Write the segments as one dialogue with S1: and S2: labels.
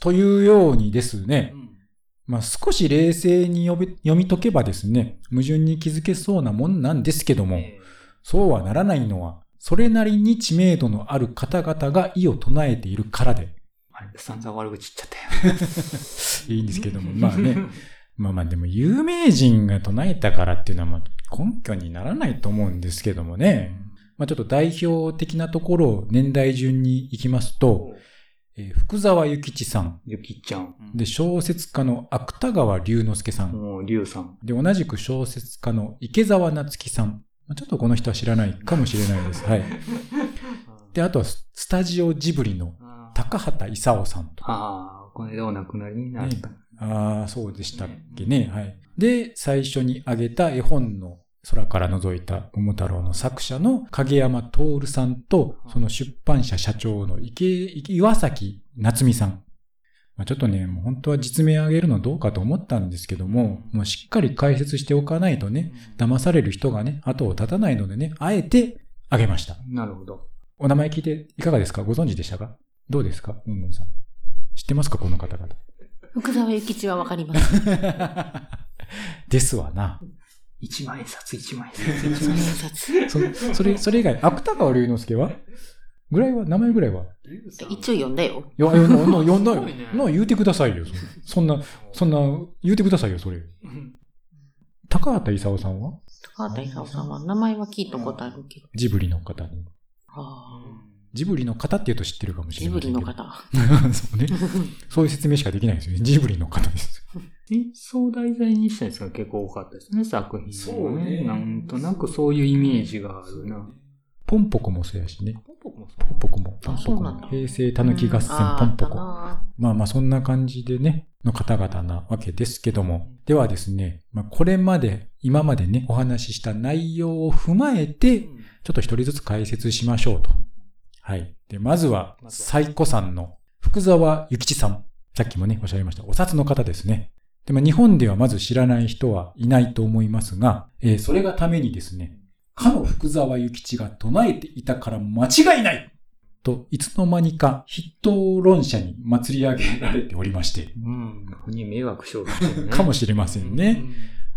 S1: というようにですね、まあ、少し冷静に読み解けばですね、矛盾に気づけそうなもんなんですけども、そうはならないのは、それなりに知名度のある方々が意を唱えているからで。
S2: 散々悪口言っちゃった
S1: よ。いいんですけども、まあね。まあまあでも有名人が唱えたからっていうのはまあ根拠にならないと思うんですけどもね。まあちょっと代表的なところを年代順に行きますと、えー、福沢諭吉さん。
S2: ゆきちゃん。
S1: で、小説家の芥川龍之介さん。
S2: もう、龍さん。
S1: で、同じく小説家の池澤夏樹さん。ちょっとこの人は知らないかもしれないです。はい。で、あとは、スタジオジブリの高畑勲さんと。
S2: ああ、これでお亡くなりになった。ね、
S1: ああ、そうでしたっけね。はい。で、最初に挙げた絵本の空から覗いた桃太郎の作者の影山徹さんと、その出版社社長の池、岩崎夏美さん。まあ、ちょっとね、もう本当は実名あげるのどうかと思ったんですけども、もうしっかり解説しておかないとね、騙される人がね、後を絶たないのでね、あえてあげました。
S2: なるほど。
S1: お名前聞いていかがですか？ご存知でしたか？どうですか？うんうんさん。知ってますか？この方々。
S3: 福沢諭吉はわかります。
S1: ですわな。
S2: 一万円札、一万円
S3: 札。一万円札？
S1: そそれ、それ以外、芥川龍之介は？ぐらいは、名前ぐらいは？
S3: 一応読んだよ。
S1: いや、読んだ、読んだよ。な、言うてくださいよ。そんな、そんな、言うてくださいよ、それ。高畑勲さんは？
S3: 高畑勲さんは、名前は聞いたことあるけど。
S1: ジブリの方に。はあ。ジブリの方って言うと知ってるかもしれない。
S3: ジブリの方。
S1: そうね。そういう説明しかできないですよね。ジブリの方です。
S2: 演奏題材にしたやつが結構多かったですね、作品、そうね。なんとなくそういうイメージがあるな。
S1: ポンポコもそうやしね。
S2: ポンポコも
S1: ポンポコも。ポンポコも。平成たぬき合戦ポンポコ。まあまあそんな感じでね、の方々なわけですけども。ではですね、まあこれまで、今までね、お話しした内容を踏まえて、ちょっと一人ずつ解説しましょうと。はい。で、まずは、最古さんの福沢諭吉さん。さっきもね、おっしゃいました。お札の方ですね。でも日本ではまず知らない人はいないと思いますが、えー、それがためにですね、かの福沢諭吉が唱えていたから間違いないと、いつの間にか筆頭論者に祭り上げられておりまして。
S2: うん。に迷惑しよう
S1: ね。かもしれませんね。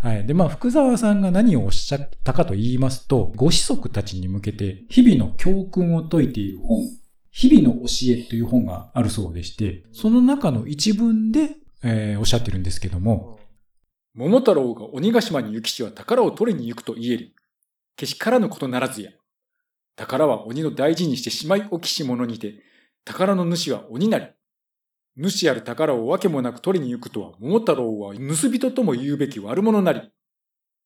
S1: はい。で、まあ、福沢さんが何をおっしゃったかと言いますと、ご子息たちに向けて、日々の教訓を説いている本、日々の教えという本があるそうでして、その中の一文で、えー、おっしゃってるんですけども、桃太郎が鬼ヶ島に行きしは宝を取りに行くと言える。けしからぬことならずや。宝は鬼の大事にしてしまいおきし者にて、宝の主は鬼なり。主ある宝をわけもなく取りに行くとは、桃太郎は盗人とも言うべき悪者なり。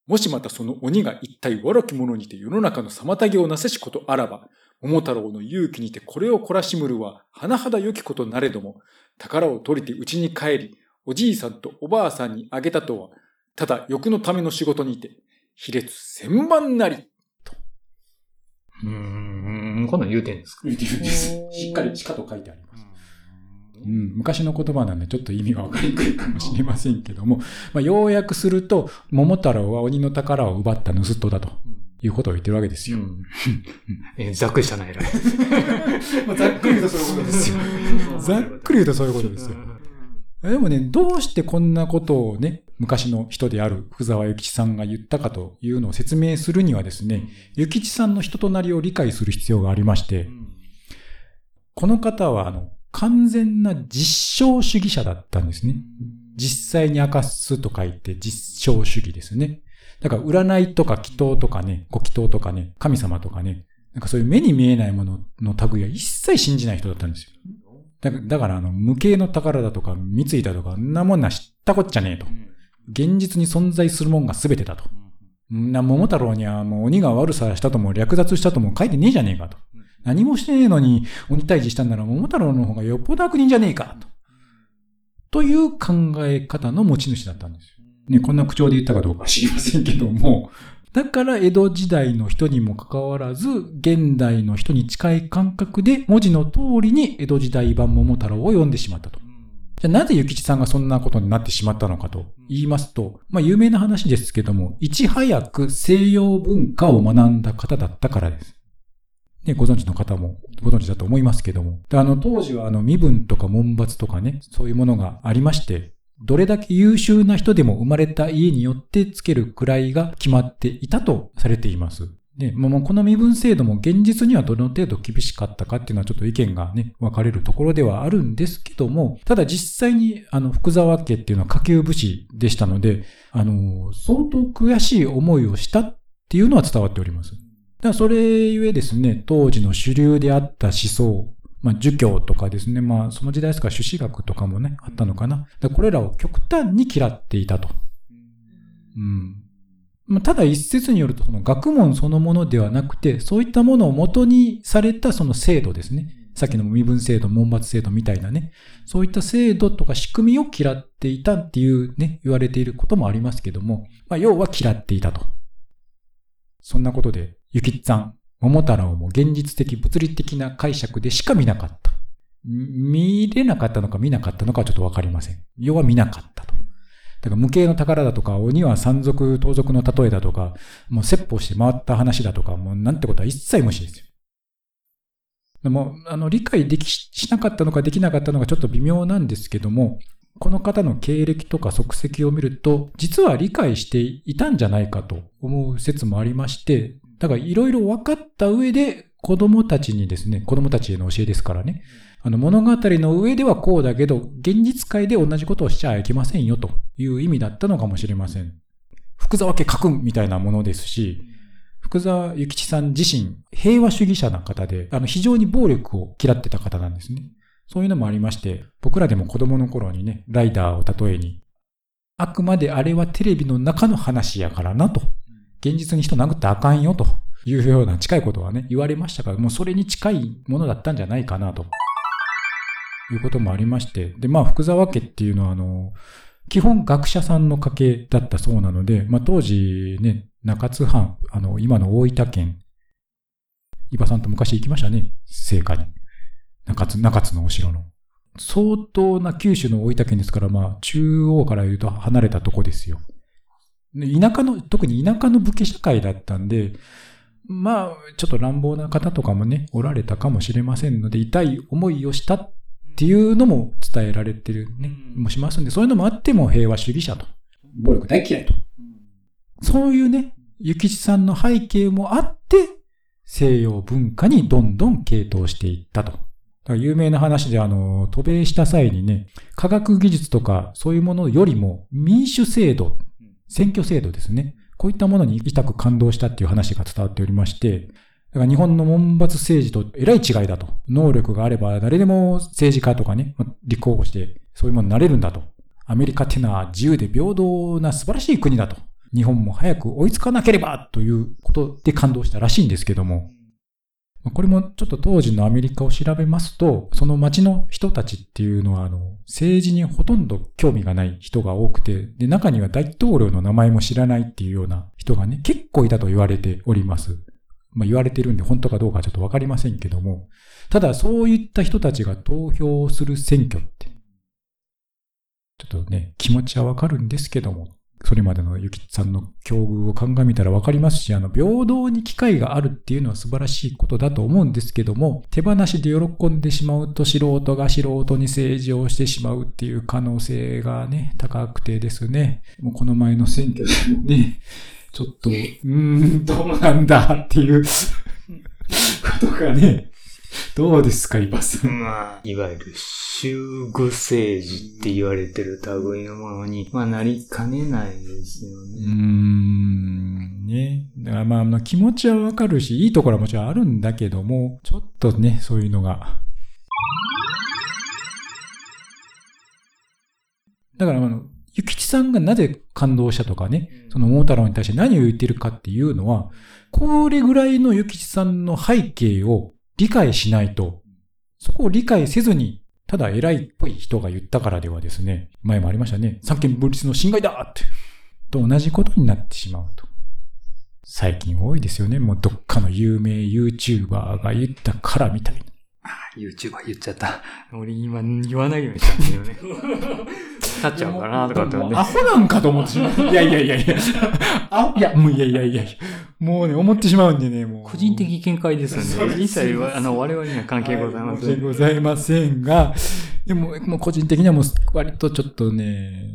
S1: もしまたその鬼が一体悪き者にて世の中の妨げをなせしことあらば、桃太郎の勇気にてこれを懲らしむるは、甚だ良きことなれども、宝を取りて家に帰り、おじいさんとおばあさんにあげたとは、ただ欲のための仕事にて、卑劣千番なり。と。
S2: うーん、こんなん言うてんですか？
S1: 言うてるんです。しっかりしかと書いてあります。うん、昔の言葉なんでちょっと意味がわかりにくいかもしれませんけども、まあ、要約すると、桃太郎は鬼の宝を奪った盗人だと。いうことを言ってるわけですよ。うん、
S2: えー、ざっくりしたな、偉い。
S1: ざっくり言うとそういうことですよ。ざっくり言うとそういうことですよ。でもね、どうしてこんなことをね、昔の人である福沢諭吉さんが言ったかというのを説明するにはですね、諭吉さんの人となりを理解する必要がありまして、この方はあの、完全な実証主義者だったんですね。実際に明かすと書いて実証主義ですね。だから占いとか祈祷とかね、ご祈祷とかね、神様とかね、なんかそういう目に見えないものの類は一切信じない人だったんですよ。だから、あの、無形の宝だとか、三井だとか、んなもんな知ったこっちゃねえと。現実に存在するもんが全てだと。な、桃太郎にはもう鬼が悪さしたとも略奪したとも書いてねえじゃねえかと。何もしてねえのに鬼退治したんなら桃太郎の方がよっぽど悪人じゃねえかと。という考え方の持ち主だったんですよ。ね、こんな口調で言ったかどうか知りませんけども、だから江戸時代の人にもかかわらず、現代の人に近い感覚で文字の通りに江戸時代版桃太郎を読んでしまったと。じゃあなぜ諭吉さんがそんなことになってしまったのかと言いますと、まあ有名な話ですけども、いち早く西洋文化を学んだ方だったからです。ね、ご存知の方もご存知だと思いますけども。あの、当時はあの、身分とか門閥とかね、そういうものがありまして、どれだけ優秀な人でも生まれた家によってつける位が決まっていたとされています。で、もうこの身分制度も現実にはどの程度厳しかったかっていうのはちょっと意見がね、分かれるところではあるんですけども、ただ実際にあの福沢家っていうのは下級武士でしたので、あの、相当悔しい思いをしたっていうのは伝わっております。だそれゆえですね、当時の主流であった思想、まあ、儒教とかですね、まあ、その時代ですから朱子学とかもね、あったのかな。だこれらを極端に嫌っていたと。うん。まあただ一説によると、その学問そのものではなくて、そういったものを元にされたその制度ですね。さっきの身分制度、門閥制度みたいなね。そういった制度とか仕組みを嫌っていたっていうね、言われていることもありますけども、まあ、要は嫌っていたと。そんなことで、ゆきっさん、桃太郎も現実的、物理的な解釈でしか見なかった。見れなかったのか見なかったのかはちょっとわかりません。要は見なかったと。だから無形の宝だとか、鬼は山賊、盗賊の例えだとか、もう説法して回った話だとか、もうなんてことは一切無視ですよ。でも、あの、理解できしなかったのかできなかったのかちょっと微妙なんですけども、この方の経歴とか足跡を見ると、実は理解していたんじゃないかと思う説もありまして、だからいろいろ分かった上で子供たちにですね、子供たちへの教えですからね、あの物語の上ではこうだけど、現実界で同じことをしちゃいけませんよという意味だったのかもしれません。福沢家家訓みたいなものですし、福沢諭吉さん自身、平和主義者な方で、あの、非常に暴力を嫌ってた方なんですね。そういうのもありまして、僕らでも子供の頃にね、ライダーを例えに、あくまであれはテレビの中の話やからなと。現実に人殴ってあかんよというような近いことはね、言われましたから、もうそれに近いものだったんじゃないかなと。いうこともありまして。で、まあ、福沢家っていうのは、あの、基本学者さんの家系だったそうなので、まあ、当時ね、中津藩、あの、今の大分県、伊庭さんと昔行きましたね、聖火に。中津、中津のお城の。相当な九州の大分県ですから、まあ、中央から言うと離れたとこですよ。で田舎の、特に田舎の武家社会だったんで、まあ、ちょっと乱暴な方とかもね、おられたかもしれませんので、痛い思いをしたっていうのも伝えられてるね、もしますんで、そういうのもあっても平和主義者と。暴力大嫌いと。そういうね、ゆきちさんの背景もあって、西洋文化にどんどん傾倒していったと。だから有名な話で、あの、渡米した際にね、科学技術とかそういうものよりも民主制度、選挙制度ですね。こういったものに痛く感動したっていう話が伝わっておりまして、だから日本の門閥政治とえらい違いだと。能力があれば誰でも政治家とかね、立候補してそういうものになれるんだと。アメリカってのは自由で平等な素晴らしい国だと。日本も早く追いつかなければということで感動したらしいんですけども。これもちょっと当時のアメリカを調べますと、その街の人たちっていうのは、あの、政治にほとんど興味がない人が多くて、で、中には大統領の名前も知らないっていうような人がね、結構いたと言われております。まあ言われてるんで本当かどうかちょっとわかりませんけども、ただそういった人たちが投票する選挙って、ちょっとね、気持ちはわかるんですけども、それまでのゆきさんの境遇を鑑みたらわかりますし、あの、平等に機会があるっていうのは素晴らしいことだと思うんですけども、手放しで喜んでしまうと素人が素人に政治をしてしまうっていう可能性がね、高くてですね、もうこの前の選挙でもね、ちょっと、うーん、どうなんだっていうことがね、どうですか、イバさん。
S2: まあ、いわゆる集具政治って言われてる類のものに、まあ、なりかねないですよ
S1: うー
S2: ね。
S1: ん、ね。だからまあ、まあ気持ちはわかるし、いいところはもちろんあるんだけども、ちょっとね、そういうのが。だから、あの、ゆきちさんがなぜ感動したとかね、その桃太郎に対して何を言ってるかっていうのは、これぐらいのゆきちさんの背景を理解しないと、そこを理解せずに、ただ偉いっぽい人が言ったからではですね、前もありましたね、三権分立の侵害だって、と同じことになってしまうと。最近多いですよね。もうどっかの有名 YouTuber が言ったからみたいな。
S2: YouTuber 言っちゃった。俺今言わないようにしたんだよね。立っちゃうかなとかって
S1: もう
S2: ね
S1: ア。ホなんかと思ってしまう。いやいやいやいや。あ、いや、もういやいやいやいや。もうね、思ってしまうんでね、もう。
S2: 個人的見解です
S1: そうです
S2: ので、一切は、あの、我々には関係ございません。
S1: ございませんが、でも、もう個人的にはもう割とちょっとね、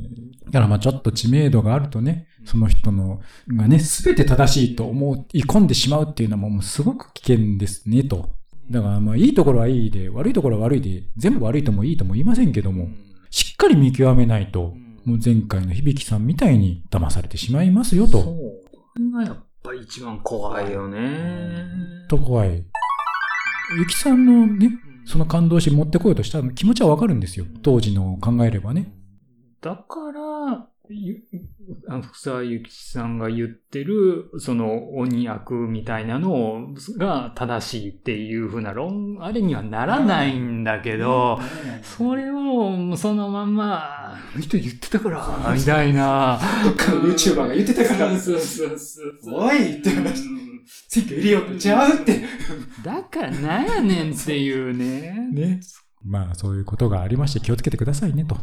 S1: だからまあちょっと知名度があるとね、その人のがね、すべて正しいと思い込んでしまうっていうのはもうすごく危険ですね、と。だからまあいいところはいいで、悪いところは悪いで、全部悪いともいいとも言いませんけども、しっかり見極めないと、もう前回の響さんみたいに騙されてしまいますよと。
S2: そう。これがやっぱり一番怖いよね。
S1: と怖い。ゆきさんのね、その感動し持ってこようとした気持ちはわかるんですよ。当時の考えればね。
S2: だから、福沢諭吉さんが言ってる、その鬼役みたいなのが正しいっていう風な論、あれにはならないんだけど、それをそのまんま、あの人言ってたから、みたいな。
S1: どっかの YouTuber が言ってたから、
S2: そうそうそうそう。
S1: おいって話選挙入れようとちゃうって。
S2: だからなんやねんっていうね。
S1: ね。まあ、そういうことがありまして気をつけてくださいねと。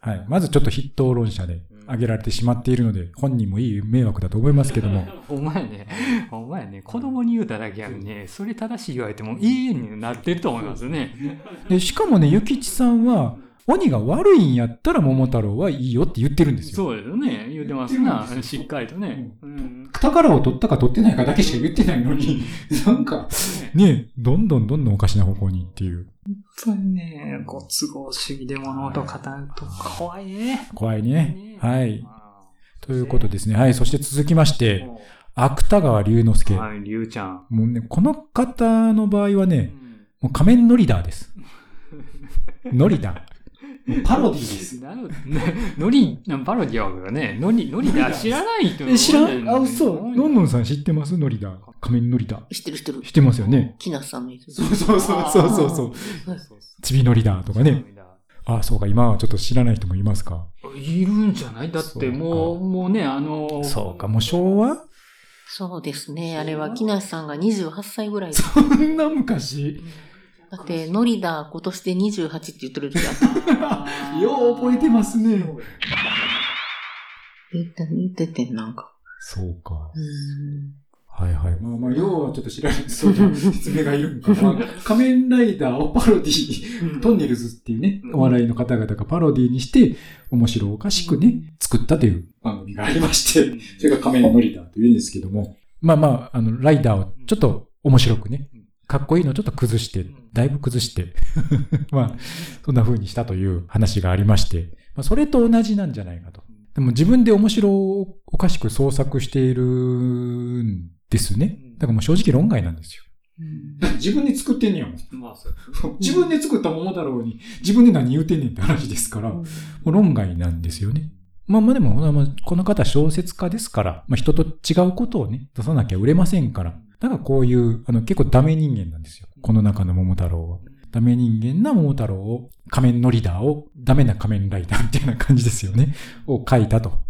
S1: はい。まずちょっと筆頭論者で挙げられてしまっているので、本人もいい迷惑だと思いますけども。
S2: お前ね、お前ね、子供に言うただけやんね、それ正しい言われても永遠になってると思いますね。
S1: で、しかもね、ゆきちさんは、鬼が悪いんやったら桃太郎はいいよって言ってるんですよ。
S2: そうですよね。言うてますな。しっかりとね。うん。
S1: 宝を取ったか取ってないかだけしか言ってないのに、なんか、ね、どんどんどんどんおかしな方向にっていう。
S2: 本当にね、ご都合主義で物事を語ると怖いね。
S1: 怖いね。はい。
S2: あ
S1: ということですね。はい。そして続きまし
S2: ー
S1: て、芥川龍之介。
S2: はい、りゅうちゃん。
S1: もうね、この方の場合はね、
S2: うん
S1: もう仮面ノリダーです。ノリダー。パロディです。
S2: なるねノリ、パロディはね。ノリ、ノリだ、知らない人
S1: え、知らん？あ、嘘。のんのんさん知ってます？ノリダー。仮面ノリダー。
S3: 知ってる知ってる
S1: 知。ってますよね。
S3: きなさんのやつ。
S1: そうそうそうそうそうそう。ちびノリダーとかね。あ、そうか、今はちょっと知らない人もいますか。
S2: いるんじゃない？だってもう、もうね、あの、
S1: そうか、もう昭和？
S3: そうですね。あれは、きなさんが28歳ぐらいで。
S1: そんな昔。
S3: だって、ノリダー今年で28って言ってる時あった。
S1: よう覚えてますね。
S3: 言って言っててん、なんか。
S1: そうか。
S3: う。
S1: はいはい。まあまあ、要はちょっと知らないそうな 説明がいるんかな。仮面ライダーをパロディ、トンネルズっていうね、お笑いの方々がパロディにして、面白おかしくね、作ったという番組がありまして、それが仮面ノリダーというんですけども、まあまあ、あの、ライダーをちょっと面白くね、かっこいいのをちょっと崩して、だいぶ崩して、まあ、そんな風にしたという話がありまして、まあ、それと同じなんじゃないかと。でも自分で面白おかしく創作しているんですね。だからもう正直論外なんですよ。自分で作ってんねやもん。
S2: まあ、そう
S1: 自分で作った桃太郎に自分で何言うてんねんって話ですから、もう論外なんですよね。まあまあでも、まあこの方小説家ですから、まあ人と違うことをね、出さなきゃ売れませんから。だからこういう、あの結構ダメ人間なんですよ。この中の桃太郎は。ダメ人間な桃太郎を、仮面ノリダーを、ダメな仮面ライダーみたいな感じですよね。を書いたと。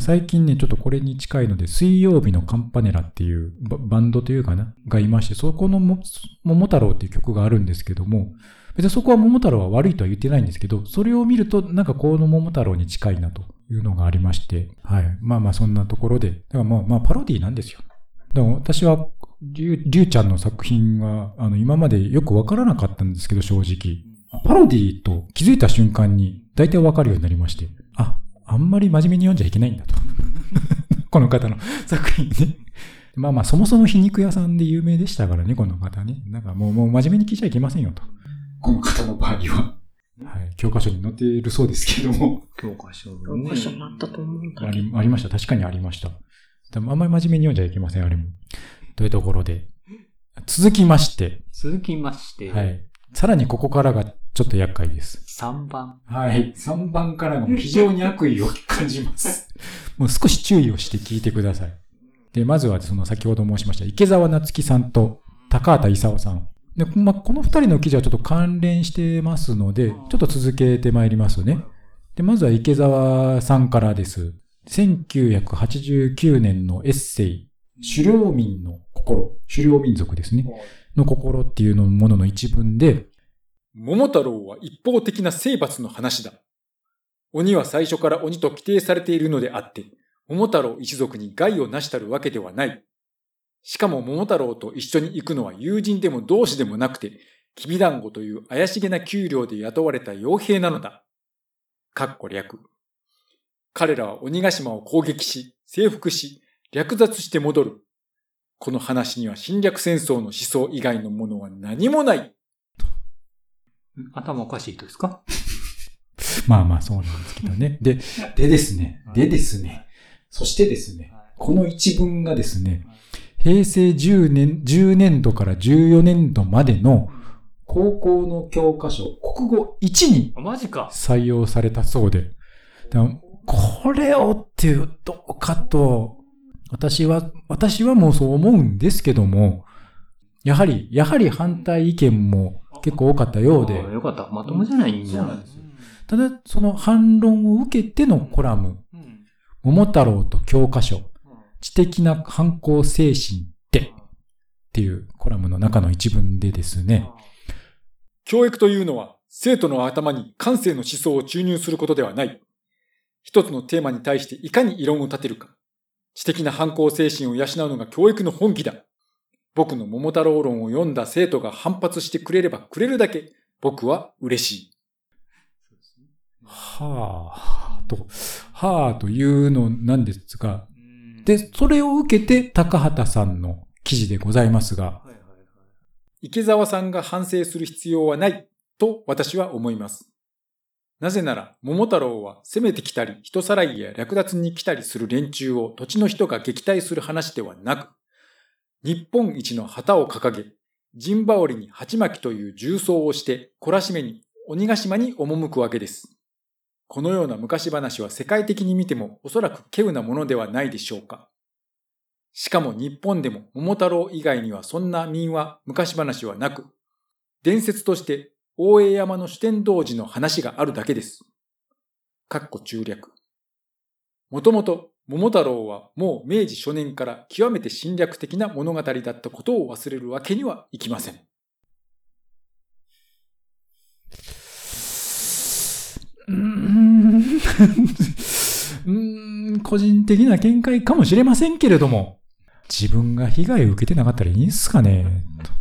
S1: 最近ね、ちょっとこれに近いので、水曜日のカンパネラっていうババンドというかな、がいまして、そこのも桃太郎っていう曲があるんですけども、別にそこは桃太郎は悪いとは言ってないんですけど、それを見るとなんかこの桃太郎に近いなというのがありまして、はい。まあまあそんなところで、だからまあまあパロディなんですよ。でも私は、りゅうりゅうちゃんの作品は、あの、今までよくわからなかったんですけど、正直。パロディと気づいた瞬間に大体わかるようになりまして、あ、あんまり真面目に読んじゃいけないんだと。この方の作品ね。まあまあ、そもそも皮肉屋さんで有名でしたからね、この方ね。なんかもう、もう真面目に聞いちゃいけませんよと。この方の場合は。はい。教科書に載っているそうですけども。
S2: 教科書
S3: 教科書になったと思うんだけど。
S1: ありありました。確かにありました。でもあんまり真面目に読んじゃいけません、あれも。というところで。続きまして。
S2: 続きまして、
S1: はい。さらにここからがちょっと厄介です。
S2: 3番。
S1: はい。3番からが非常に悪意を感じます。もう少し注意をして聞いてください。で、まずはその先ほど申しました池澤夏樹さんと高畑勲さん。で、まあ、この二人の記事はちょっと関連してますので、ちょっと続けてまいりますね。で、まずは池澤さんからです。1989年のエッセイ、狩猟民の心、狩猟民族ですね。の心っていうのものの一文で、桃太郎は一方的な征伐の話だ。鬼は最初から鬼と規定されているのであって、桃太郎一族に害をなしたるわけではない。しかも桃太郎と一緒に行くのは友人でも同志でもなくて、きびだんごという怪しげな給料で雇われた傭兵なのだ。かっこ略。彼らは鬼ヶ島を攻撃し、征服し、略奪して戻る。この話には侵略戦争の思想以外のものは何もない。
S2: 頭おかしい人ですか？
S1: まあまあそうなんですけどね。で、でですね。でですね。そしてですね。この一文がですね、平成10年、10年度から14年度までの高校の教科書、国語1に。採用されたそうで。これをっていうどうかと、私は、私はもうそう思うんですけども、やはり、やはり反対意見も結構多かったようで
S2: あ、よかった。まともじゃないみんな。
S1: そうなんですよただ、その反論を受けてのコラム、
S2: うん
S1: 桃太郎と教科書、知的な反抗精神って、っていうコラムの中の一文でですね、教育というのは生徒の頭に感性の思想を注入することではない。一つのテーマに対していかに異論を立てるか。知的な反抗精神を養うのが教育の本気だ。僕の桃太郎論を読んだ生徒が反発してくれればくれるだけ、僕は嬉しい。はあ、と、はあというのなんですが、で、それを受けて高畑さんの記事でございますが、池澤さんが反省する必要はないと私は思います。なぜなら、桃太郎は攻めてきたり、人さらいや略奪に来たりする連中を土地の人が撃退する話ではなく、日本一の旗を掲げ、陣羽織に鉢巻きという重装をして、懲らしめに鬼ヶ島に赴くわけです。このような昔話は世界的に見てもおそらく稀有なものではないでしょうか。しかも日本でも桃太郎以外にはそんな民話、昔話はなく、伝説として大江山の主天童寺の話があるだけです。かっこ中略。もともと桃太郎はもう明治初年から極めて侵略的な物語だったことを忘れるわけにはいきません。うんうーん、個人的な見解かもしれませんけれども、自分が被害を受けてなかったらいいんすかねと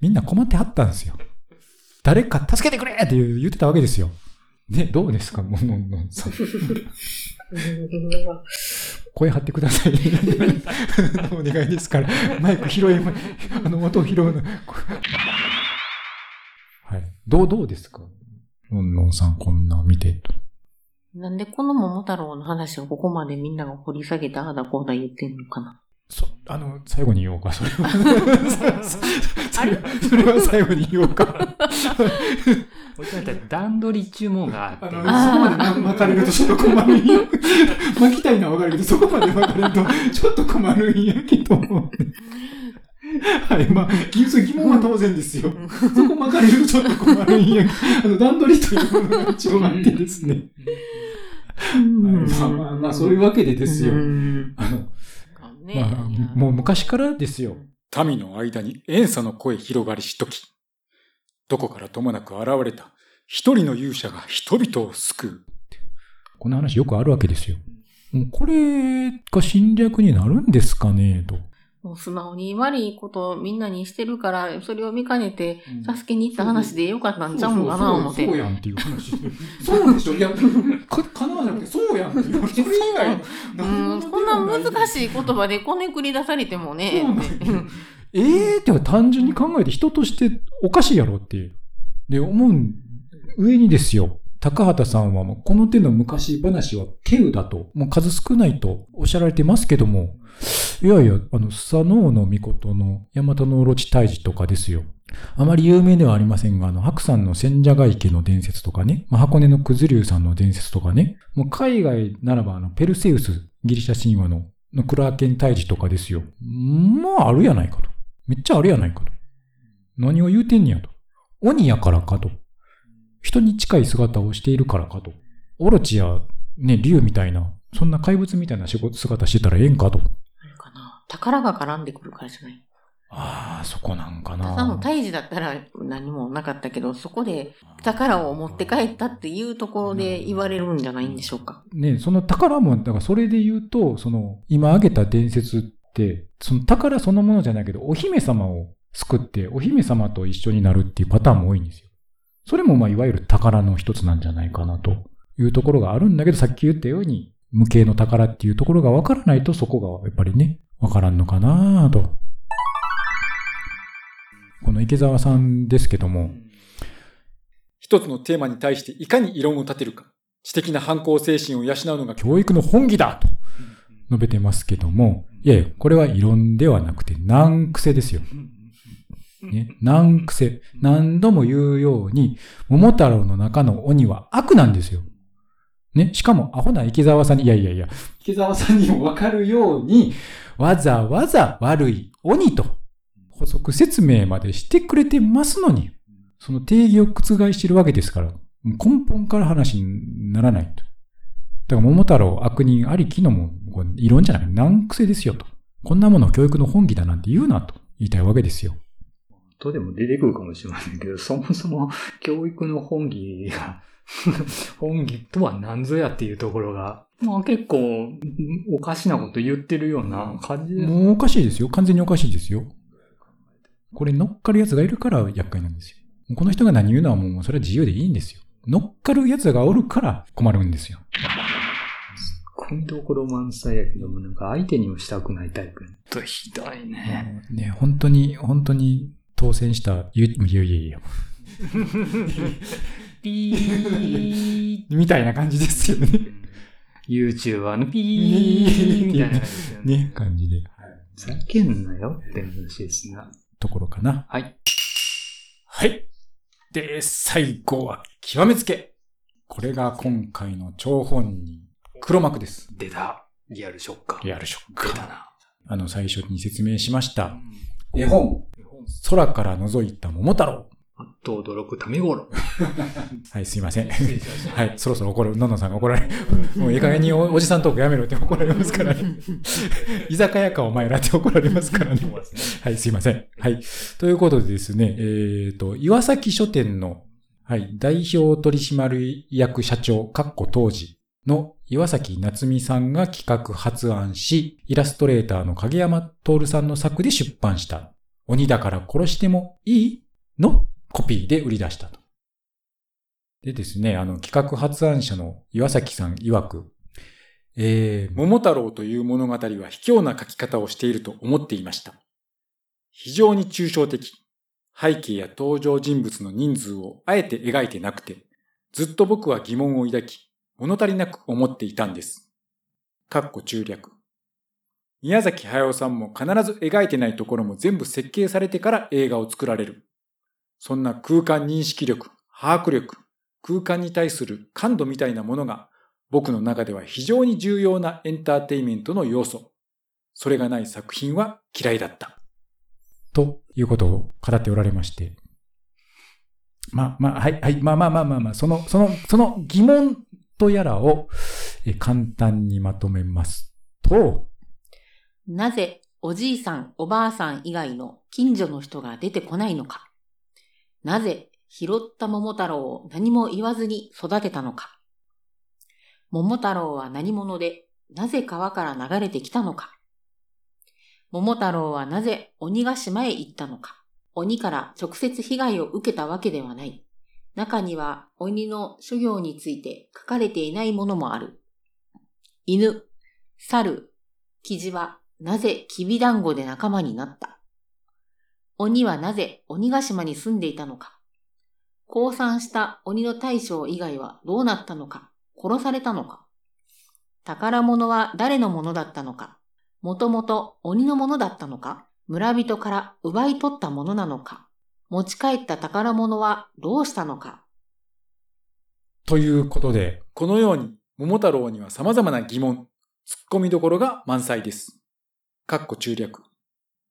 S1: みんな困ってはったんですよ。誰か助けてくれって言ってたわけですよ。ね、どうですか？もののんさん。声張ってください。お願いですから。マイク拾えま、あの、音を拾うの。はい。どう、どうですか？のんのんさん、こんな見て。
S3: なんでこの桃太郎の話をここまでみんなが掘り下げてああだこうだ言ってんのかな。
S1: そ、あの、最後に言おうか、それは。それはそれは最後に言おうか。
S2: 段取り注文があって。
S1: そこまで巻かれるとちょっと困るんや。巻きたいのはわかるけど、そこまで巻かれるとちょっと困るんやけど。はい、まあ、疑疑問は当然ですよ。そこ巻かれるとちょっと困るんやけど、あの、段取りというものが一応あってですね。はいまあまあまあ、そういうわけでですよ
S3: う。ん
S1: あの、
S3: ね
S1: まあ、もう昔からですよ。民の間に遠さの声広がりしとき、どこからともなく現れた一人の勇者が人々を救う。この話よくあるわけですよ。これが侵略になるんですかねと。
S3: もう素直に悪いことをみんなにしてるから、それを見かねて
S1: うん、
S3: 助けに行った話でよかったんちゃうんかな、思って。
S1: そうやんっていう話。そうでしょいや、か、かなわなくて、そうやんっていう。それ以外の
S3: うん、こんな難しい言葉でこねくり出されてもね。
S1: ええーって単純に考えて人としておかしいやろっていう。で、思う上にですよ。高畑さんはもうこの手の昔話は稀有だと、もう数少ないとおっしゃられてますけども、いやいや、あの、スサノオノミコトのヤマタノオロチ退治とかですよ。あまり有名ではありませんが、あの、白山の千社ヶ池の伝説とかね、まあ、箱根の九頭竜さんの伝説とかね、もう海外ならばあの、ペルセウス、ギリシャ神話ののクラーケン退治とかですよ。まあ、あるやないかと。めっちゃあるやないかと。何を言うてんねやと。鬼やからかと。人に近い姿をしているからかと。オロチや、ね、竜みたいな、そんな怪物みたいな仕事姿してたらええんかと。
S3: 宝が絡んでくるからじゃない？
S1: ああ、そこなんかな。
S3: ただの胎児だったら何もなかったけど、そこで宝を持って帰ったっていうところで言われるんじゃないんでしょうか？
S1: ね、その宝も、だからそれで言うと、その、今挙げた伝説って、その宝そのものじゃないけど、お姫様を救って、お姫様と一緒になるっていうパターンも多いんですよ。それもまあ、いわゆる宝の一つなんじゃないかなというところがあるんだけど、さっき言ったように、無形の宝っていうところがわからないと、そこがやっぱりね、わからんのかなと。この池澤さんですけども、一つのテーマに対していかに異論を立てるか、知的な反抗精神を養うのが教育の本義だと述べてますけども、いやいや、これは異論ではなくて難癖ですよ。ね、難癖。何度も言うように、桃太郎の中の鬼は悪なんですよ。ね、しかもアホな池澤さんに、いやいやいや、池澤さんにもわかるように、わざわざ悪い鬼と補足説明までしてくれてますのに、その定義を覆してるわけですから、根本から話にならないと。だから桃太郎悪人ありきのも、これ異論じゃない、難癖ですよと。こんなものを教育の本義だなんて言うなと言いたいわけですよ。
S2: とでも出てくるかもしれませんけど、そもそも教育の本義が、本義とは何ぞやっていうところが、まあ結構おかしなこと言ってるような感じです。
S1: もうおかしいですよ。完全におかしいですよ。これ乗っかる奴がいるから厄介なんですよ。この人が何言うのはもうそれは自由でいいんですよ。乗っかる奴がおるから困るんですよ。
S2: 込みどころ満載やけども、なんか相手にもしたくないタイプ。とひどいね。
S1: ね、本当に、本当に当選した、ゆ、いやいやいや。
S2: ピー
S1: みたいな感じですよね。
S2: YouTuber のピーみたいな感じですよね。
S1: ね、感じで。
S2: ふざけんなよって話ですが。
S1: ところかな。
S2: はい。
S1: はい。で、最後は、極めつけ。これが今回の張本人、黒幕です。
S2: 出た。リアルショッカー。
S1: リアルショック。
S2: 出たな。
S1: あの、最初に説明しました。絵本、空から覗いた桃太郎。
S2: あっと驚くためごろ。
S1: はい、すいません。はい、そろそろ怒る、のんのんさんが怒られる。もういい加減におおじさんトークやめろって怒られますからね。居酒屋かお前らって怒られますからね。はい、すいません。はい。ということでですね、えっ、と、岩崎書店の、はい、代表取締役社長、かっこ当時の岩崎夏美さんが企画発案し、イラストレーターの影山徹さんの作で出版した、鬼だから殺してもいい？のコピーで売り出したと。でですね、あの、企画発案者の岩崎さん曰く、えー、桃太郎という物語は卑怯な書き方をしていると思っていました。非常に抽象的。背景や登場人物の人数をあえて描いてなくて、ずっと僕は疑問を抱き、物足りなく思っていたんです。かっこ中略。宮崎駿さんも必ず描いてないところも全部設計されてから映画を作られる。そんな空間認識力、把握力、空間に対する感度みたいなものが僕の中では非常に重要なエンターテインメントの要素。それがない作品は嫌いだった。ということを語っておられまして。まあまあ、はい、はい、まあまあまあまあまあ、その、その、その疑問とやらをえ簡単にまとめますと、
S3: なぜおじいさん、おばあさん以外の近所の人が出てこないのか。なぜ拾った桃太郎を何も言わずに育てたのか。桃太郎は何者で、なぜ川から流れてきたのか。桃太郎はなぜ鬼ヶ島へ行ったのか。鬼から直接被害を受けたわけではない。中には鬼の諸行について書かれていないものもある。犬、猿、キジはなぜキビ団子で仲間になった鬼はなぜ鬼ヶ島に住んでいたのか。降参した鬼の大将以外はどうなったのか。殺されたのか。宝物は誰のものだったのか。もともと鬼のものだったのか。村人から奪い取ったものなのか。持ち帰った宝物はどうしたのか。
S1: ということで、このように桃太郎には様々な疑問、突っ込みどころが満載です。かっこ中略。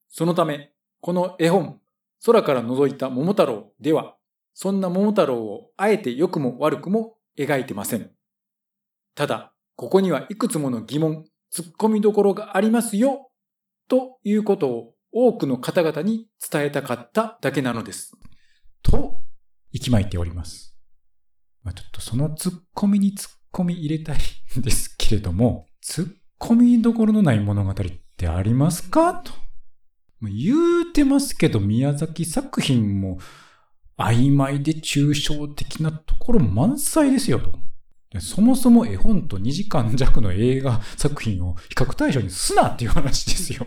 S1: そのため、この絵本、空から覗いた桃太郎では、そんな桃太郎をあえて良くも悪くも描いてません。ただ、ここにはいくつもの疑問、突っ込みどころがありますよ、ということを多くの方々に伝えたかっただけなのです。と、息巻いております。まあ、ちょっとその突っ込みに突っ込み入れたいんですけれども、突っ込みどころのない物語ってありますか？と。言うてますけど、宮崎作品も曖昧で抽象的なところ満載ですよと。そもそも絵本と2時間弱の映画作品を比較対象にすなっていう話ですよ。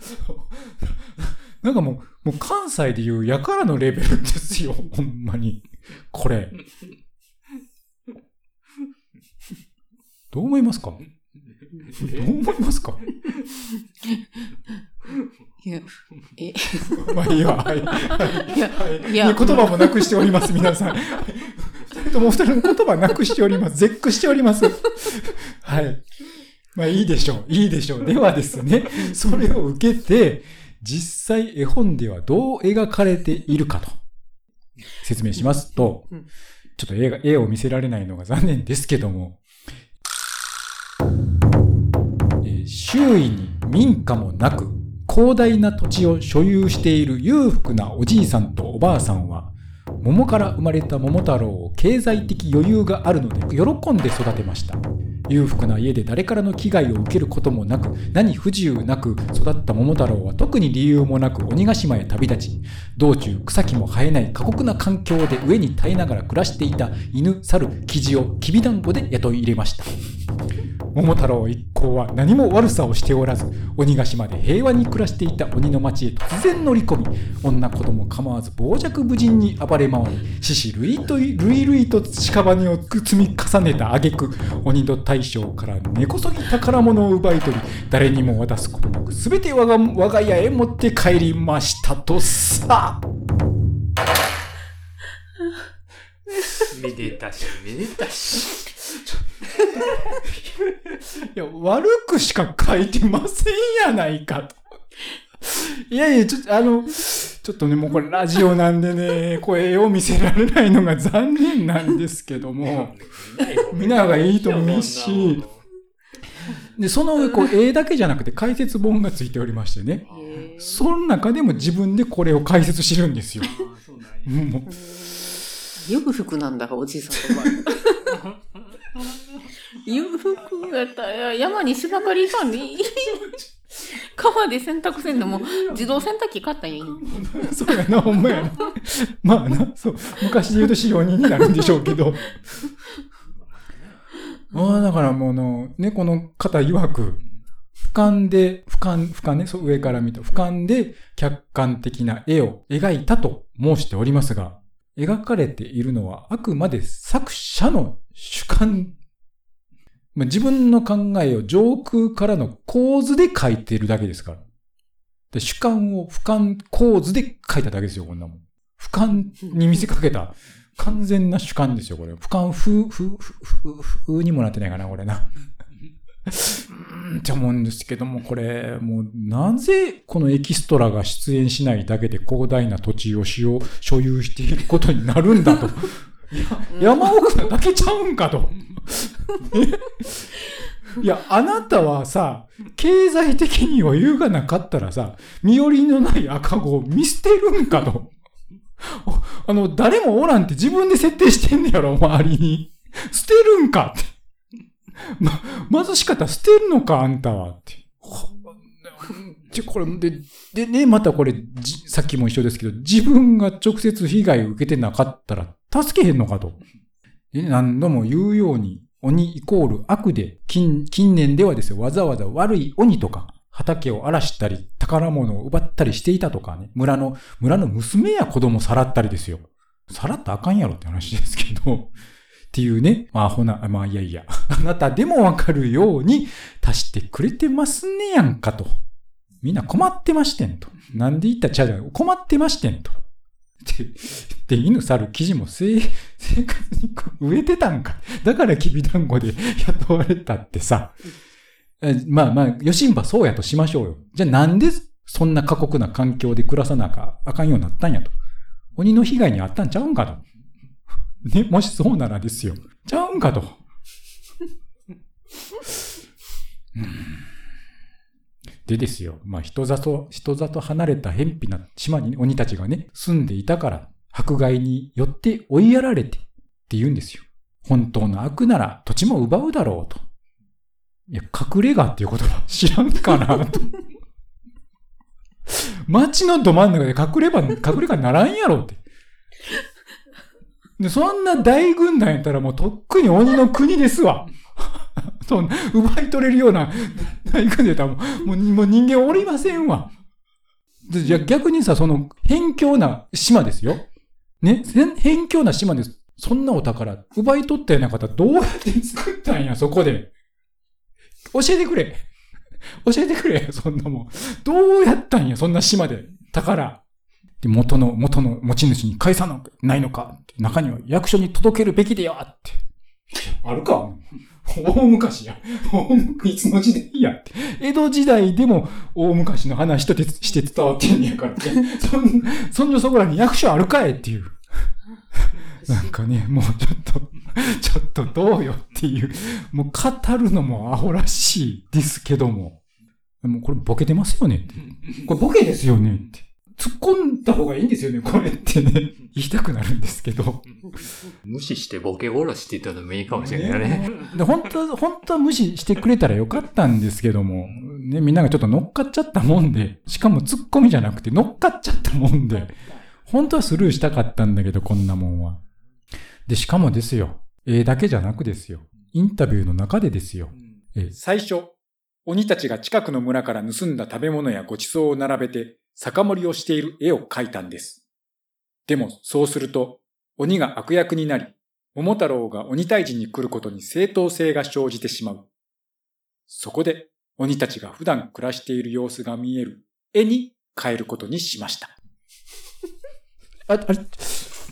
S1: なんかもう、もう関西でいうやからのレベルですよ。ほんまに。これ。どう思いますか？ど う思いますか？
S3: いや、え、
S1: まあいいわ。はい。はい
S3: いや
S1: はい
S3: いや
S1: 言葉もなくしております、皆さん。二人ともお二人の言葉なくしております。絶句しております。はい。まあいいでしょう。いいでしょう。ではですね、それを受けて、実際絵本ではどう描かれているかと説明しますと
S3: うん、
S1: ちょっと絵が、絵を見せられないのが残念ですけども、周囲に民家もなく、広大な土地を所有している裕福なおじいさんとおばあさんは、桃から生まれた桃太郎を経済的余裕があるので喜んで育てました。裕福な家で誰からの危害を受けることもなく、何不自由なく育った桃太郎は特に理由もなく鬼ヶ島へ旅立ち、道中草木も生えない過酷な環境で上に耐えながら暮らしていた犬、猿、キジをきびだんごで雇い入れました。桃太郎一行は何も悪さをしておらず、鬼ヶ島で平和に暮らしていた鬼の町へ突然乗り込み、女子供構わず傍若無人に暴れ回り、獅子類と類々と屍を積み重ねた挙句、鬼の大将から根こそぎ宝物を奪い取り、誰にも渡すことなく、すべて我が我が家へ持って帰りましたとさ。
S2: めでたし、めでたし。
S1: いや、悪くしか書いてませんやないかと。いやいや、ちょっと、あの、ちょっとね、もうこれラジオなんでね、声を見せられないのが残念なんですけども、見ない方がいいと思うし、で、その上、こう、絵だけじゃなくて解説本がついておりましてね、その中でも自分でこれを解説してるんですよ。もう。
S3: 裕福なんだ、おじいさんとか。裕福やったら山に砂刈りさんに、川で洗濯せんのも自動洗濯機買ったんや。
S1: そうやな、ほんまやな。まあな、そう。昔で言うと使用人になるんでしょうけど。ああ、だからもうの、ね、この方曰く、俯瞰で、俯瞰、俯瞰ね、そう上から見た、俯瞰で客観的な絵を描いたと申しておりますが、描かれているのはあくまで作者の主観。まあ、自分の考えを上空からの構図で描いているだけですから。で主観を俯瞰構図で描いただけですよ、こんなもん。俯瞰に見せかけた完全な主観ですよ、これ。俯瞰風、風、風、風にもなってないかな、これな。うーんって思うんですけども、これ、もう、なぜこのエキストラが出演しないだけで広大な土地を使用、所有していることになるんだと。山奥なだけちゃうんかと。いや、あなたはさ、経済的に余裕がなかったらさ、身寄りのない赤子を見捨てるんかと。あの、誰もおらんって自分で設定してんねやろ、周りに。捨てるんかって。ま、貧しかったら捨てるのか、あんたはって。で、これ、で、でね、またこれ、さっきも一緒ですけど、自分が直接被害を受けてなかったら、助けへんのかと。何度も言うように、鬼イコール悪で、近、年ではですよ、わざわざ悪い鬼とか、畑を荒らしたり、宝物を奪ったりしていたとかね、村の、村の娘や子供さらったりですよ。さらったらあかんやろって話ですけど、っていうね、まあ、アホな、まあ、いやいや、あなたでもわかるように足してくれてますねやんかと。みんな困ってましてんと。なんで言ったちゃうじゃん困ってましてんと。で、で犬猿記事も生 生活に植えてたんか。だからきびだんごで雇われたってさ。まあまあ、よしんばそうやとしましょうよ。じゃあなんでそんな過酷な環境で暮らさなあかあかんようになったんやと。鬼の被害にあったんちゃうんかと。ね、もしそうならですよ。ちゃうんかと。うんでですよ、まあ人里、人里離れた偏僻な島に鬼たちがね、住んでいたから、迫害によって追いやられてって言うんですよ。本当の悪なら土地も奪うだろうと。いや、隠れ家っていう言葉知らんかなと。街のど真ん中で隠れば、隠れ家ならんやろって。で、そんな大軍団やったらもうとっくに鬼の国ですわ。そんな奪い取れるような大軍団やったもうもう人間おりませんわ。じゃ逆にさ、その辺境な島ですよ。ね、辺境な島です。そんなお宝、奪い取ったような方どうやって作ったんや、そこで。教えてくれ。教えてくれ、そんなもん。どうやったんや、そんな島で。宝。で、元の、元の持ち主に返さないのか中には役所に届けるべきでよって。あるか？大昔や。いつの時代やって。江戸時代でも大昔の話とてして伝わってんねやからね。そん、そんなそこらに役所あるかいっていう。なんかね、もうちょっと、ちょっとどうよっていう、もう語るのもアホらしいですけども。もうこれボケてますよねって。これボケですよねって。突っ込んだ方がいいんですよね、これってね。言いたくなるんですけど。
S2: 無視してボケ殺しって言ったのもいいかもしれないね。
S1: で本当は、本当は無視してくれたらよかったんですけども、ね、みんながちょっと乗っかっちゃったもんで、しかも突っ込みじゃなくて乗っかっちゃったもんで、本当はスルーしたかったんだけど、こんなもんは。で、しかもですよ、絵だけじゃなくですよ、インタビューの中でですよ、えー最初、鬼たちが近くの村から盗んだ食べ物やご馳走を並べて酒盛りをしている絵を描いたんです。でも、そうすると、鬼が悪役になり、桃太郎が鬼退治に来ることに正当性が生じてしまう。そこで、鬼たちが普段暮らしている様子が見える絵に変えることにしました。あ、あれ、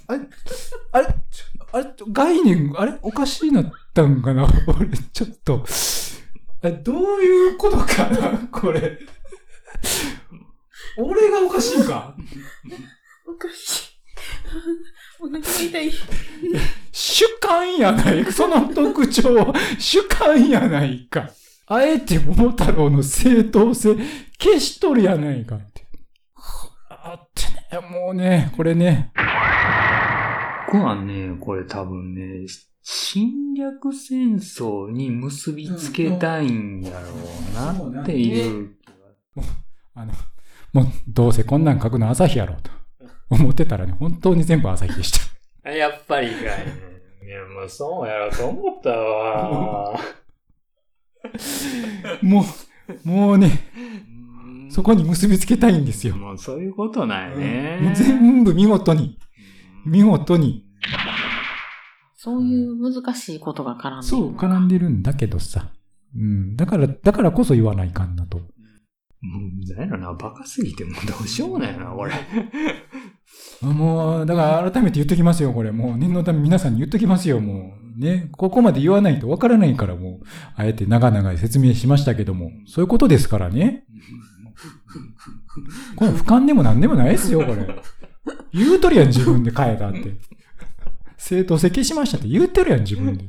S1: あれ、あれ、あれ、概念、あれ、おかしいなったんかな？俺、ちょっと、どういうことかな？これ。俺がおかしいか？
S3: おかしい。お腹が痛い。
S1: 主観やないか。その特徴、主観やないか。あえて桃太郎の正当性消しとるやないかって。あってね、もうね、これね。
S2: 僕はね、これ多分ね、侵略戦争に結びつけたいんやろうなっていう。
S1: あの、もうどうせこんなん書くの朝日やろうと思ってたらね、本当に全部朝日でした。
S2: やっぱりかいね。いや、もうそうやろと思ったわ。
S1: もう、もうね、そこに結びつけたいんですよ。
S2: もうそういうことなんやね。
S1: もう全部見事に、見事に。
S3: そういう難しいことが絡んでる。
S1: そう、絡んでるんだけどさ。うん。だから、だからこそ言わないかんなと。
S2: もう、なんやろな、バカすぎてもうどうしようもないな、これ。
S1: もう、だから改めて言っときますよ、これ。もう念のため皆さんに言っときますよ、もう。ね。ここまで言わないとわからないから、もう、あえて長々説明しましたけども、そういうことですからね。これ俯瞰でも何でもないですよ、これ。言うとるやん、自分で変えたって。正当性消しましたって言うてるやん、自分で。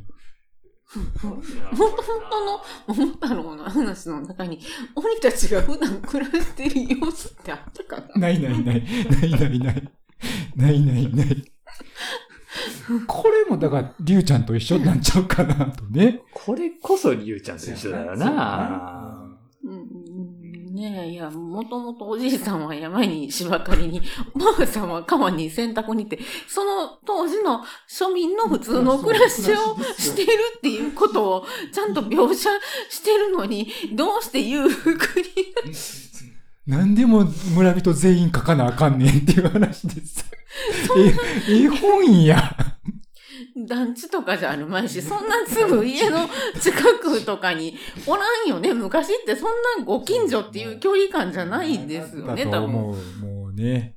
S3: 本当の桃太郎の話の中に、鬼たちが普段暮らしている様子ってあったかな
S1: ないないない。ないないない。ないないない。これもだから、りゅうちゃんと一緒になっちゃうかなとね。
S2: これこそりゅうちゃんと一緒だよな。
S3: うん、ねえ、いや、もともとおじいさんは山に芝刈りに、おばあさんは川に洗濯にって、その当時の庶民の普通の暮らしをしているっていうことをちゃんと描写してるのに、どうして裕福に
S1: なんでも村人全員書かなあかんねんっていう話です。え、絵本や。
S3: 団地とかじゃあるまいし、そんなすぐ家の近くとかにおらんよね。昔ってそんなご近所っていう距離感じゃないですよね、多分。
S1: もうね。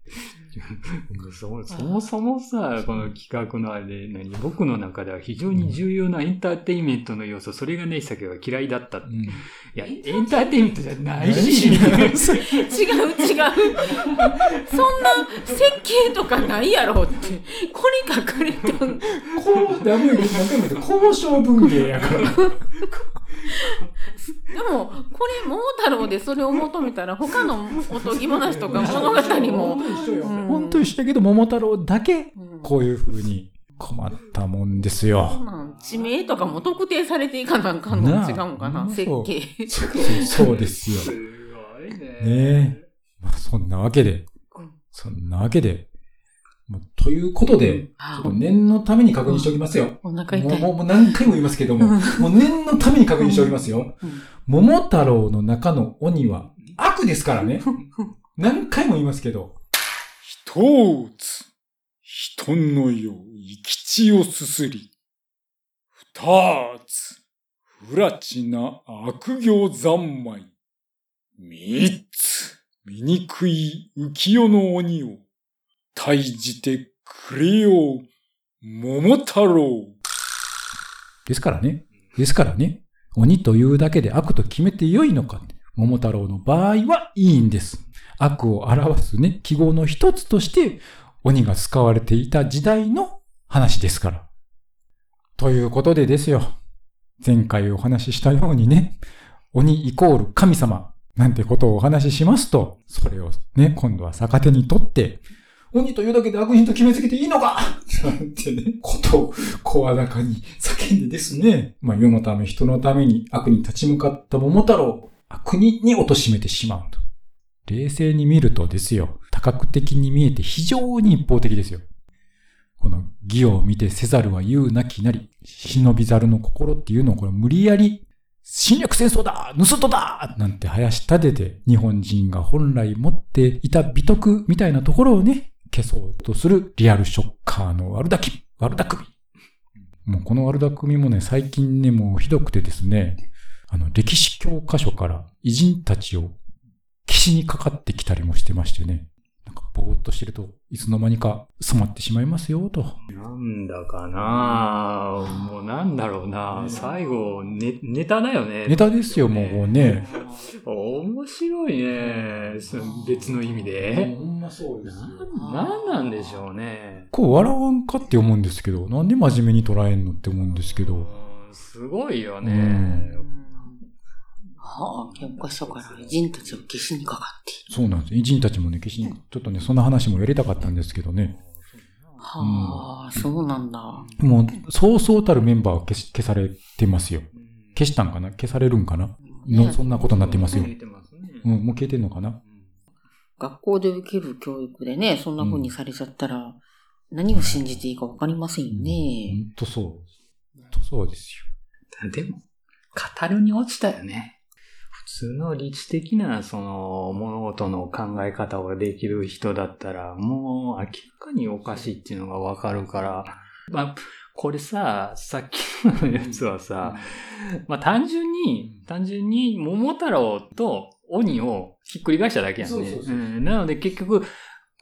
S2: そ そもそもさ、この企画のあれで、何？僕の中では非常に重要なエンターテインメントの要素、それがない酒が嫌いだった。い
S1: うん
S2: や、エンターテインメントじゃないし。
S3: 違う違う。そんな設計とかないやろって。これ書かれたん
S1: こう、ダメよ、何回も言うけど交渉文芸やから。
S3: も、これ、桃太郎でそれを求めたら、他のおとぎ話とか物語も、うん。
S1: 本当にしたけど、桃太郎だけ、
S3: うん。
S1: こういう風に困ったもんです
S3: そ
S1: よ。
S3: んなん。地名とかも特定されていかなあかんの。違うんかな？設
S1: そう
S3: 計。
S1: そう。そうですよ。
S2: すごいね。
S1: ねえ。まあ、そんなわけで、そんなわけで、ということで、ちょっと念のために確認しておきますよ。
S3: お腹痛い。
S1: もうもう何回も言いますけども、もう念のために確認しておきますよ。
S3: うん
S1: 桃太郎の中の鬼は悪ですからね。何回も言いますけど。
S4: 一つ、人の世、生き地をすすり。二つ、不埒な悪行三昧。三つ、醜い浮世の鬼を、退じてくれよ、桃太郎。
S1: ですからね。ですからね。鬼というだけで悪と決めてよいのか。桃太郎の場合はいいんです。悪を表すね、記号の一つとして鬼が使われていた時代の話ですから。ということでですよ。前回お話ししたようにね、鬼イコール神様なんてことをお話ししますと、それをね、今度は逆手にとって、鬼というだけで悪人と決めつけていいのかなんてね、ことを声高に叫んでですね、まあ世のため人のために悪に立ち向かった桃太郎悪人に貶めてしまうと。冷静に見るとですよ、多角的に見えて非常に一方的ですよ。この義を見てせざるは言うなきなり、忍びざるの心っていうのをこれ無理やり侵略戦争だ盗人だなんて林立てて日本人が本来持っていた美徳みたいなところをね、消そうとするリアルショッカーの悪だき、悪だくみ。もうこの悪だくみもね、最近ね、もうひどくてですね、あの、歴史教科書から偉人たちを岸にかかってきたりもしてましてね、なんかぼーっとしてるといつの間にか染まってしまいますよ、と。
S2: なんだかなもうなんだろうな最後、ね、ネタだよね。
S1: ネタですよ、もうね。
S2: 面白いね。そ別の意味で。
S1: ほんまそうです
S2: なんなんなんでしょうね。
S1: こう笑わんかって思うんですけど、なんで真面目に捉えんのって思うんですけど。
S2: うんすごいよ
S1: う
S2: ね
S1: ん。
S3: はあ、教科書から偉人たちを消しにかかっている。
S1: そうなんです。偉人たちもね、消しに、ちょっとね、そんな話もやりたかったんですけどね。
S3: はあ、そうなんだ。
S1: もう、そうそうたるメンバーは消し消されてますよ。消したんかな？消されるんかな？の、
S3: ね
S1: そんなことになってますよ。
S2: 聞いてますね
S1: うん、もう消えてんのかな？
S3: 学校で受ける教育でね、そんな風にされちゃったら、何を信じていいかわかりませんよ
S1: ほ
S3: ね。
S1: んとそう。ほんとそうです
S2: でも、語るに落ちたよね。普通の理知的な、その、物事の考え方をできる人だったら、もう明らかにおかしいっていうのがわかるから、まあ、これさ、さっきのやつはさ、まあ単純に、単純に桃太郎と鬼をひっくり返しただけやんね。なので結局、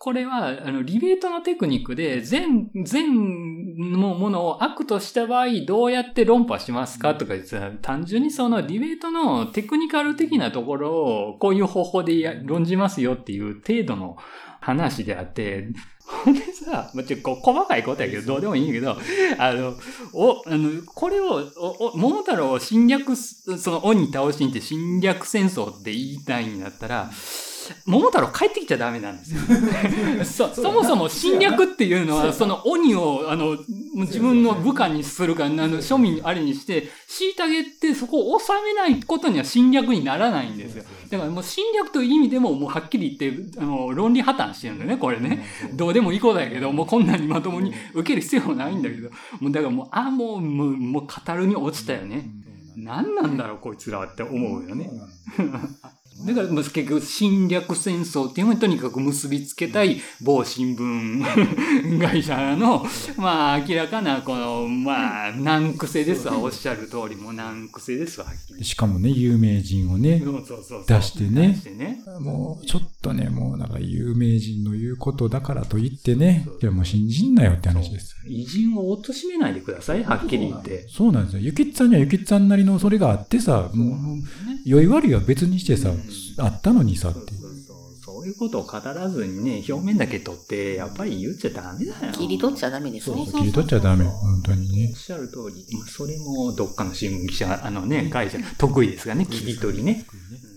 S2: これは、あの、リベートのテクニックで、全、全のものを悪とした場合、どうやって論破しますか？とか単純にそのリベートのテクニカル的なところを、こういう方法でや論じますよっていう程度の話であって、ほんでさ、まあ、ちょこう細かいことやけど、どうでもいいんやけど、あの、お、あの、これを、お、お桃太郎を侵略す、その鬼倒しにって侵略戦争って言いたいんだったら、桃太郎帰ってきちゃダメなんですよ。そ、そもそも侵略っていうのは、その鬼を、あの、自分の部下にするか、あの、庶民あれにして、虐げてそこを収めないことには侵略にならないんですよ。だからもう侵略という意味でも、もうはっきり言って、あの、論理破綻してるんだよね、これね。どうでもいいことだけど、もうこんなにまともに受ける必要もないんだけど、もうだからもう、あ、もう、もう、もう語るに落ちたよね。何なんだろう、こいつらはって思うよね。だから、まあ、結局、侵略戦争っていうのにとにかく結びつけたい某新聞会社の、まあ、明らかな、この、まあ、難癖ですわ。おっしゃる通り、もう難癖ですわ、はっきり。
S1: しかもね、有名人をね、出してね。もう、ちょっとね、もうなんか有名人の言うことだからと言ってね、いやもう信じんなよって話です。
S2: 偉人を貶めないでください、はっきり言って。
S1: そうなんですよ。ゆきっさんにはゆきっさんなりのそれがあってさ、もう、良い悪いは別にしてさ、あったのにさって
S2: そうそうそうそういいうことを語らずにね、表面だけ取って、やっぱり言っちゃダメだよ。
S3: 切り取っちゃダメですね。
S1: 切り取っちゃダメ。本当にね
S2: おっ。しゃる通り、まあ、それもどっかの新聞記者、あのね、会社、得意ですがね、切り取りね。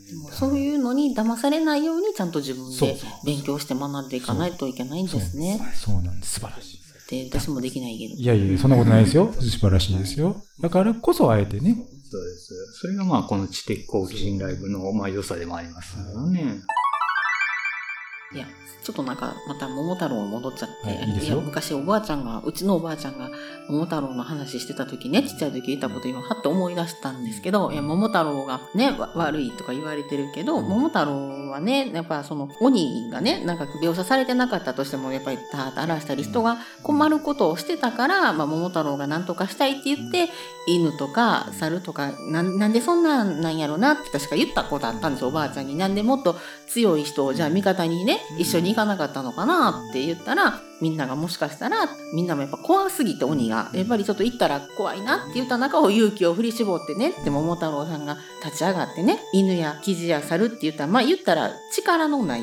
S3: でもそういうのに騙されないようにちゃんと自分
S1: そう
S3: で勉強して学んでいかないといけないんですね。
S1: そうなんです。素晴らしい。
S3: で、私もできないけど。
S1: いやいや、そんなことないですよ。素晴らしいですよ。だからこそあえてね。
S2: そうです。それがまあ、この知的好奇心ライブの、まあ、良さでもありますよね。
S3: いや、ちょっとなんか、また桃太郎に戻っちゃって、
S1: はいいい
S3: や、昔おばあちゃんが、うちのおばあちゃんが桃太郎の話してた時ね、ちっちゃい時言ったこと今、はっと思い出したんですけど、いや、桃太郎がね、わ悪いとか言われてるけど、桃太郎はね、やっぱその、鬼がね、なんか描写されてなかったとしても、やっぱりたーっと荒らしたり、人が困ることをしてたから、まあ、桃太郎が何とかしたいって言って、犬とか猿とか、なんなんでそんなんなんやろなって確か言ったことあったんですよ、おばあちゃんに。なんでもっと強い人をじゃあ味方にね、一緒に行かなかったのかなって言ったら、みんながもしかしたら、みんなもやっぱ怖すぎて鬼が、やっぱりちょっと行ったら怖いなって言った中を勇気を振り絞ってねって桃太郎さんが立ち上がってね、犬やキジや猿って言ったら、まあ言ったら力のない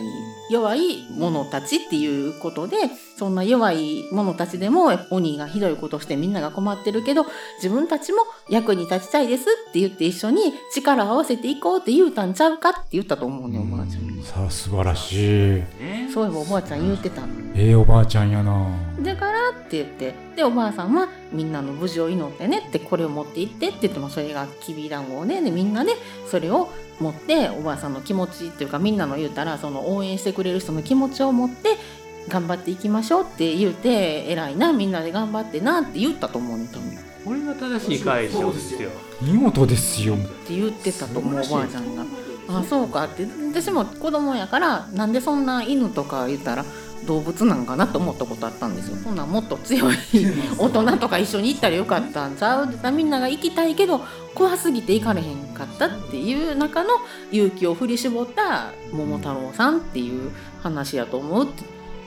S3: 弱い者たちっていうことで、そんな弱い者たちでも鬼がひどいことしてみんなが困ってるけど、自分たちも役に立ちたいですって言って一緒に力を合わせていこうって言うたんちゃうかって言ったと思うね、おばあちゃん。
S1: さあ、素晴らしい。
S2: ね
S3: そういえばおばあちゃん言うてたの。
S1: ええおばあちゃんやな。
S3: だからって言って、で、おばあさんはみんなの無事を祈ってねって、これを持って行ってって言っても、それがきびだんごをね、で、みんなでそれを持って、おばあさんの気持ちっていうか、みんなの言うたら、その応援してくれる人の気持ちを持って、頑張っていきましょうって言うて、偉いな、みんなで頑張ってなって言ったと思うね、多分。っ
S2: これが正しい解釈ですよ。
S1: 見事ですよ。
S3: て言ってたと思う、おばあちゃんが。あ、そうかって。私も子供やから、なんでそんな犬とか言ったら、動物なんかなと思ったことあったんですよ。そんなもっと強い大人とか一緒に行ったらよかったんちゃう？みんなが行きたいけど怖すぎて行かれへんかったっていう中の勇気を振り絞った桃太郎さんっていう話やと思う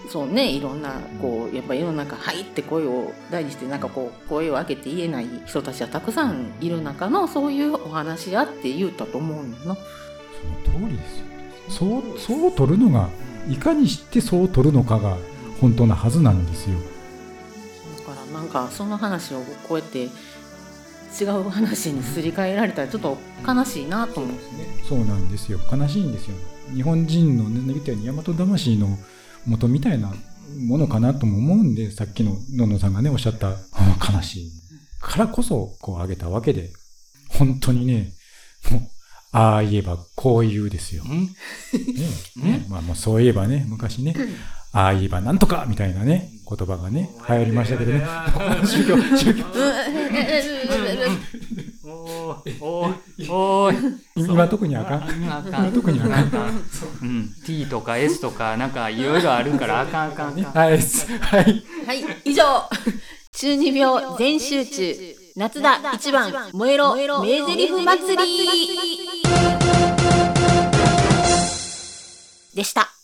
S3: そうねいろんなこうやっぱ世の中「はい」って声を大にしてなんかこう声を上げて言えない人たちはたくさんいる中のそういうお話やって言うたと思うんだな。
S1: その通りですよ。そう、そう取るのが、いかにしてそう取るのかが本当なはずなんですよ。
S3: だからなんかその話をこうやって違う話にすり替えられたらちょっと悲しいなと思う。
S1: そうなんですよ。悲しいんですよ。日本人のね、言ったように大和魂の元みたいなものかなとも思うんで、さっきののんのさんがね、おっしゃった、あ悲しい。からこそ、こう挙げたわけで、本当にね、もう、ああ言えばこう言うですよ。ねねまあもうそういえばね、昔ね、ああ言えばなんとかみたいなね、言葉がね、流行りましたけどね。宗教、宗教。
S2: おーい、おーい、おーい。
S1: 今特にあかん。
S2: 今あかん。
S1: 特にあかん
S2: うん。T とか S とか、なんかいろいろあるからあかんあかんあかん。
S1: はい、はい。
S3: はい、以上中二病全集中夏田一番燃えろ名台詞祭りでした。